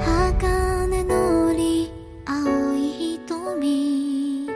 鋼のり青い瞳。